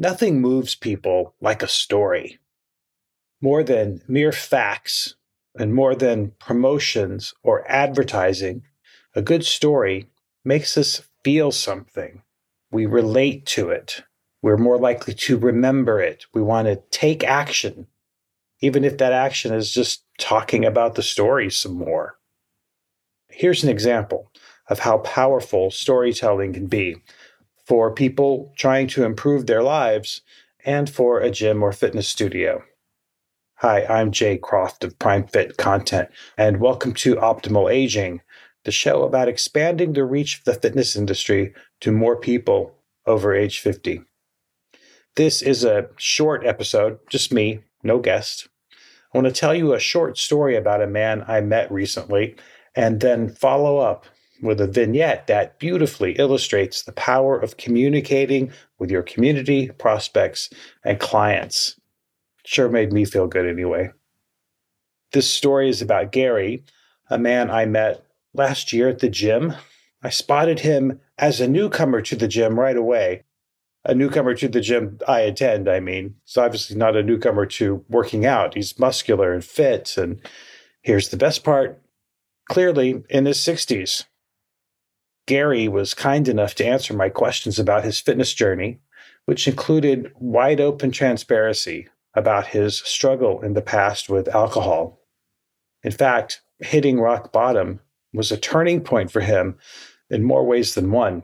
Nothing moves people like a story. More than mere facts and more than promotions or advertising, a good story makes us feel something. We relate to it. We're more likely to remember it. We want to take action, even if that action is just talking about the story some more. Here's an example of how powerful storytelling can be for people trying to improve their lives and for a gym or fitness studio. Hi, I'm Jay Croft of Prime Fit Content, and welcome to Optimal Aging, the show about expanding the reach of the fitness industry to more people over age 50. This is a short episode, just me, no guest. I want to tell you a short story about a man I met recently and then follow up with a vignette that beautifully illustrates the power of communicating with your community, prospects, and clients. Sure made me feel good anyway. This story is about Gary, a man I met last year at the gym. I spotted him as a newcomer to the gym right away. A newcomer to the gym I attend, I mean. He's obviously not a newcomer to working out. He's muscular and fit. And here's the best part clearly in his 60s. Gary was kind enough to answer my questions about his fitness journey, which included wide open transparency about his struggle in the past with alcohol. In fact, hitting rock bottom was a turning point for him in more ways than one.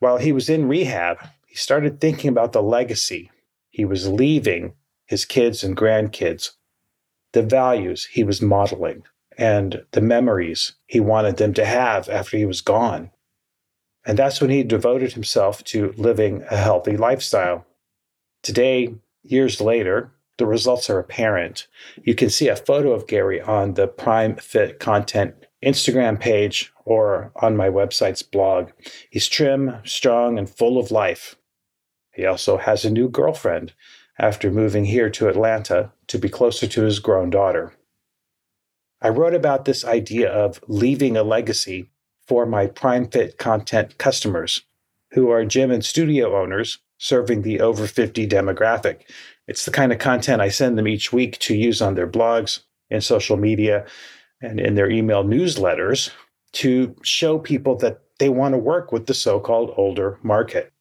While he was in rehab, he started thinking about the legacy he was leaving his kids and grandkids, the values he was modeling, and the memories he wanted them to have after he was gone. And that's when he devoted himself to living a healthy lifestyle. Today, years later, the results are apparent. You can see a photo of Gary on the Prime Fit content Instagram page or on my website's blog. He's trim, strong, and full of life. He also has a new girlfriend after moving here to Atlanta to be closer to his grown daughter. I wrote about this idea of leaving a legacy for my Prime Fit content customers, who are gym and studio owners serving the over 50 demographic. It's the kind of content I send them each week to use on their blogs and social media and in their email newsletters to show people that they want to work with the so called older market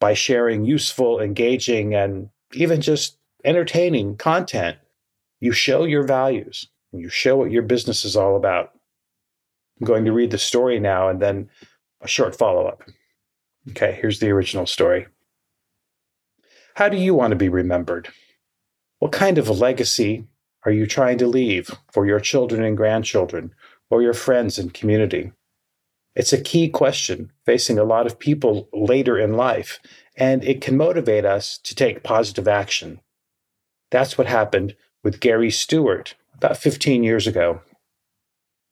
by sharing useful, engaging, and even just entertaining content. You show your values you show what your business is all about. I'm going to read the story now and then a short follow up. Okay, here's the original story. How do you want to be remembered? What kind of a legacy are you trying to leave for your children and grandchildren or your friends and community? It's a key question facing a lot of people later in life, and it can motivate us to take positive action. That's what happened with Gary Stewart about 15 years ago.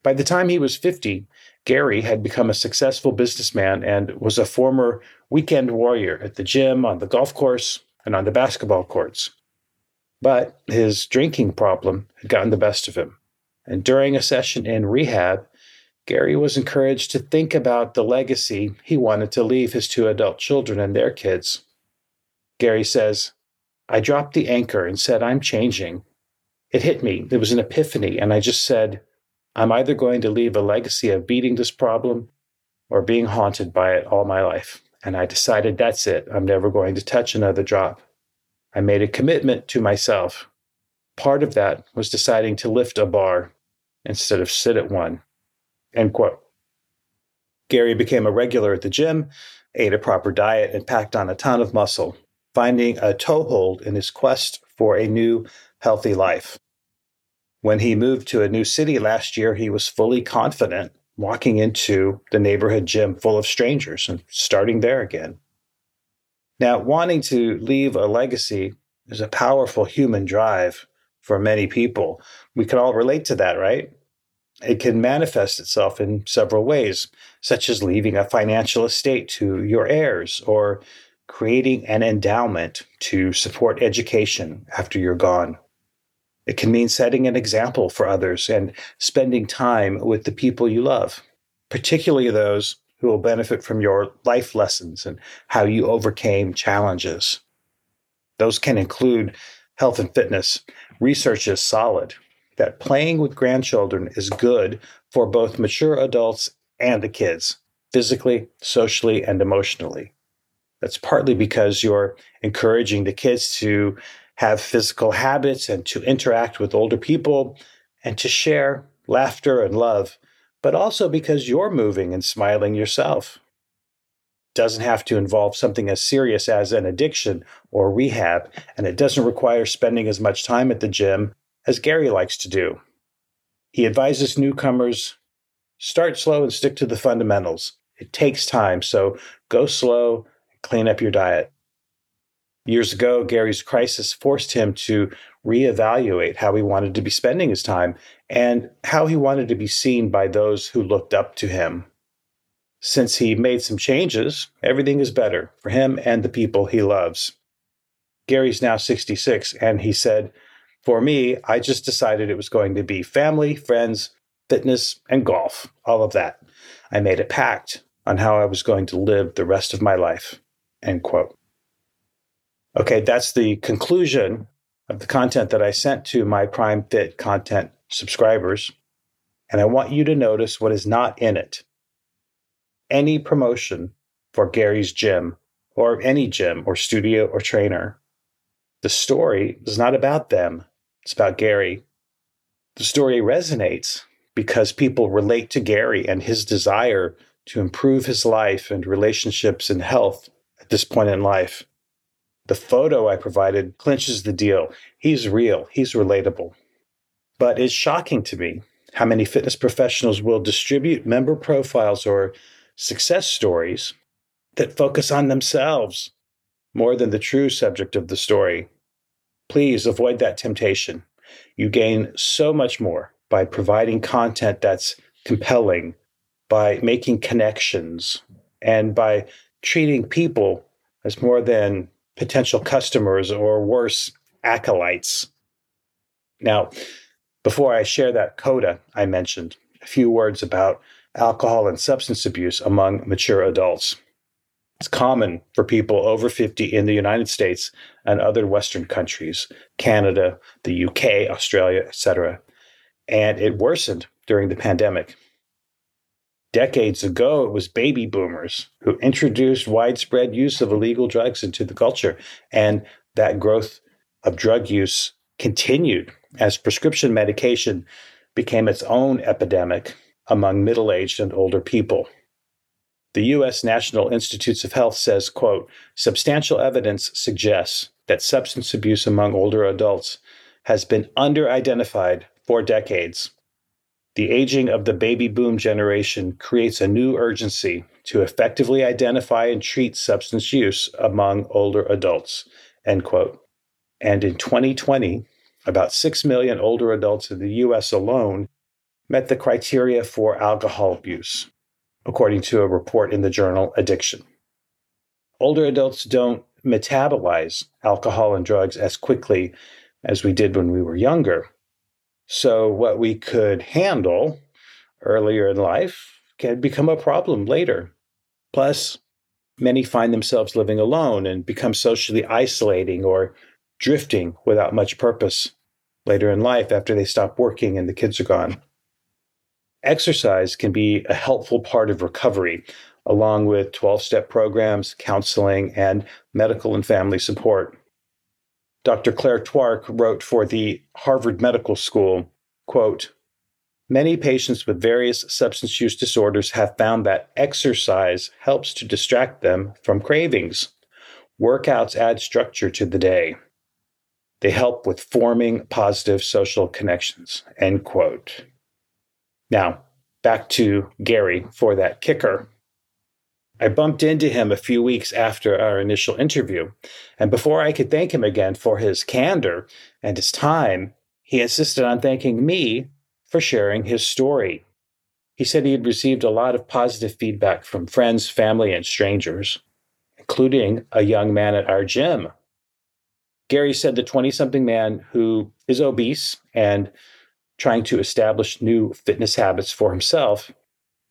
By the time he was 50, Gary had become a successful businessman and was a former weekend warrior at the gym, on the golf course, and on the basketball courts. But his drinking problem had gotten the best of him. And during a session in rehab, Gary was encouraged to think about the legacy he wanted to leave his two adult children and their kids. Gary says, I dropped the anchor and said, I'm changing it hit me. It was an epiphany. And I just said, I'm either going to leave a legacy of beating this problem or being haunted by it all my life. And I decided that's it. I'm never going to touch another drop. I made a commitment to myself. Part of that was deciding to lift a bar instead of sit at one. End quote. Gary became a regular at the gym, ate a proper diet, and packed on a ton of muscle, finding a toehold in his quest for a new healthy life. When he moved to a new city last year, he was fully confident walking into the neighborhood gym full of strangers and starting there again. Now, wanting to leave a legacy is a powerful human drive for many people. We can all relate to that, right? It can manifest itself in several ways, such as leaving a financial estate to your heirs or creating an endowment to support education after you're gone. It can mean setting an example for others and spending time with the people you love, particularly those who will benefit from your life lessons and how you overcame challenges. Those can include health and fitness. Research is solid that playing with grandchildren is good for both mature adults and the kids, physically, socially, and emotionally. That's partly because you're encouraging the kids to have physical habits and to interact with older people and to share laughter and love, but also because you're moving and smiling yourself. Doesn't have to involve something as serious as an addiction or rehab, and it doesn't require spending as much time at the gym as Gary likes to do. He advises newcomers start slow and stick to the fundamentals. It takes time, so go slow clean up your diet. Years ago, Gary's crisis forced him to reevaluate how he wanted to be spending his time and how he wanted to be seen by those who looked up to him. Since he made some changes, everything is better for him and the people he loves. Gary's now 66, and he said, For me, I just decided it was going to be family, friends, fitness, and golf, all of that. I made a pact on how I was going to live the rest of my life. End quote. Okay, that's the conclusion of the content that I sent to my Prime Fit content subscribers. And I want you to notice what is not in it. Any promotion for Gary's gym or any gym or studio or trainer. The story is not about them, it's about Gary. The story resonates because people relate to Gary and his desire to improve his life and relationships and health at this point in life. The photo I provided clinches the deal. He's real, he's relatable. But it's shocking to me how many fitness professionals will distribute member profiles or success stories that focus on themselves more than the true subject of the story. Please avoid that temptation. You gain so much more by providing content that's compelling, by making connections, and by treating people as more than potential customers or worse, acolytes. Now, before I share that coda I mentioned, a few words about alcohol and substance abuse among mature adults. It's common for people over 50 in the United States and other Western countries, Canada, the UK, Australia, etc. And it worsened during the pandemic. Decades ago, it was baby boomers who introduced widespread use of illegal drugs into the culture. And that growth of drug use continued as prescription medication became its own epidemic among middle aged and older people. The U.S. National Institutes of Health says, quote, substantial evidence suggests that substance abuse among older adults has been under-identified for decades the aging of the baby boom generation creates a new urgency to effectively identify and treat substance use among older adults. End quote. And in 2020, about 6 million older adults in the US alone met the criteria for alcohol abuse, according to a report in the journal Addiction. Older adults don't metabolize alcohol and drugs as quickly as we did when we were younger. So, what we could handle earlier in life can become a problem later. Plus, many find themselves living alone and become socially isolating or drifting without much purpose later in life after they stop working and the kids are gone. Exercise can be a helpful part of recovery, along with 12 step programs, counseling, and medical and family support. Dr. Claire Twark wrote for the Harvard Medical School, quote, Many patients with various substance use disorders have found that exercise helps to distract them from cravings. Workouts add structure to the day. They help with forming positive social connections. End quote. Now, back to Gary for that kicker. I bumped into him a few weeks after our initial interview, and before I could thank him again for his candor and his time, he insisted on thanking me for sharing his story. He said he had received a lot of positive feedback from friends, family, and strangers, including a young man at our gym. Gary said the 20 something man who is obese and trying to establish new fitness habits for himself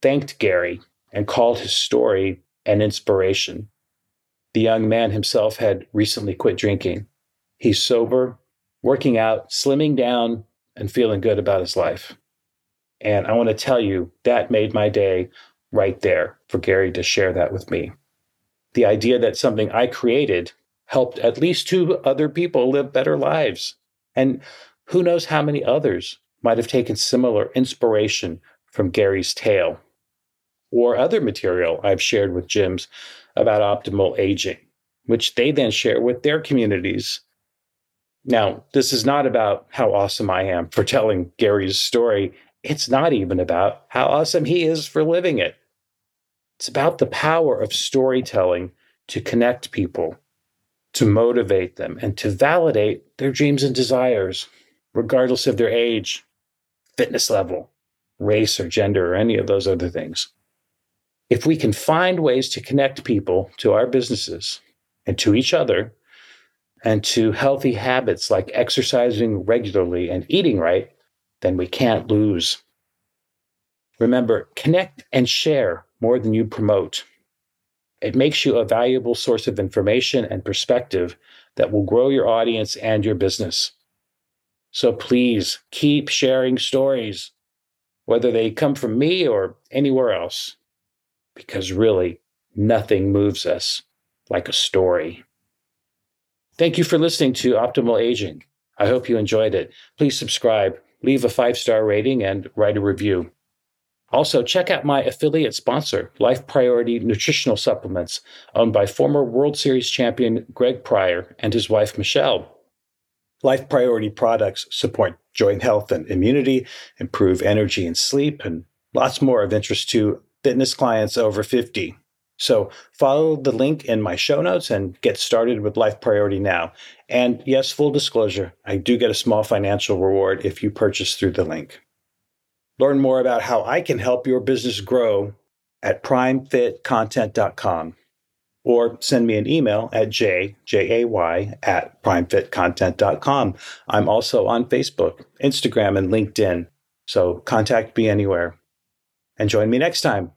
thanked Gary and called his story an inspiration. The young man himself had recently quit drinking. He's sober, working out, slimming down, and feeling good about his life. And I want to tell you, that made my day right there for Gary to share that with me. The idea that something I created helped at least two other people live better lives. And who knows how many others might have taken similar inspiration from Gary's tale or other material I've shared with gyms about optimal aging, which they then share with their communities. Now, this is not about how awesome I am for telling Gary's story. It's not even about how awesome he is for living it. It's about the power of storytelling to connect people, to motivate them, and to validate their dreams and desires, regardless of their age, fitness level, race, or gender, or any of those other things. If we can find ways to connect people to our businesses and to each other and to healthy habits like exercising regularly and eating right, then we can't lose. Remember, connect and share more than you promote. It makes you a valuable source of information and perspective that will grow your audience and your business. So please keep sharing stories, whether they come from me or anywhere else, because really nothing moves us like a story. Thank you for listening to Optimal Aging. I hope you enjoyed it. Please subscribe, leave a five star rating, and write a review. Also, check out my affiliate sponsor, Life Priority Nutritional Supplements, owned by former World Series champion Greg Pryor and his wife Michelle. Life Priority products support joint health and immunity, improve energy and sleep, and lots more of interest to fitness clients over 50. So follow the link in my show notes and get started with Life Priority now. And yes, full disclosure, I do get a small financial reward if you purchase through the link. Learn more about how I can help your business grow at primefitcontent.com or send me an email at j, J-A-Y, at primefitcontent.com. I'm also on Facebook, Instagram, and LinkedIn, so contact me anywhere. And join me next time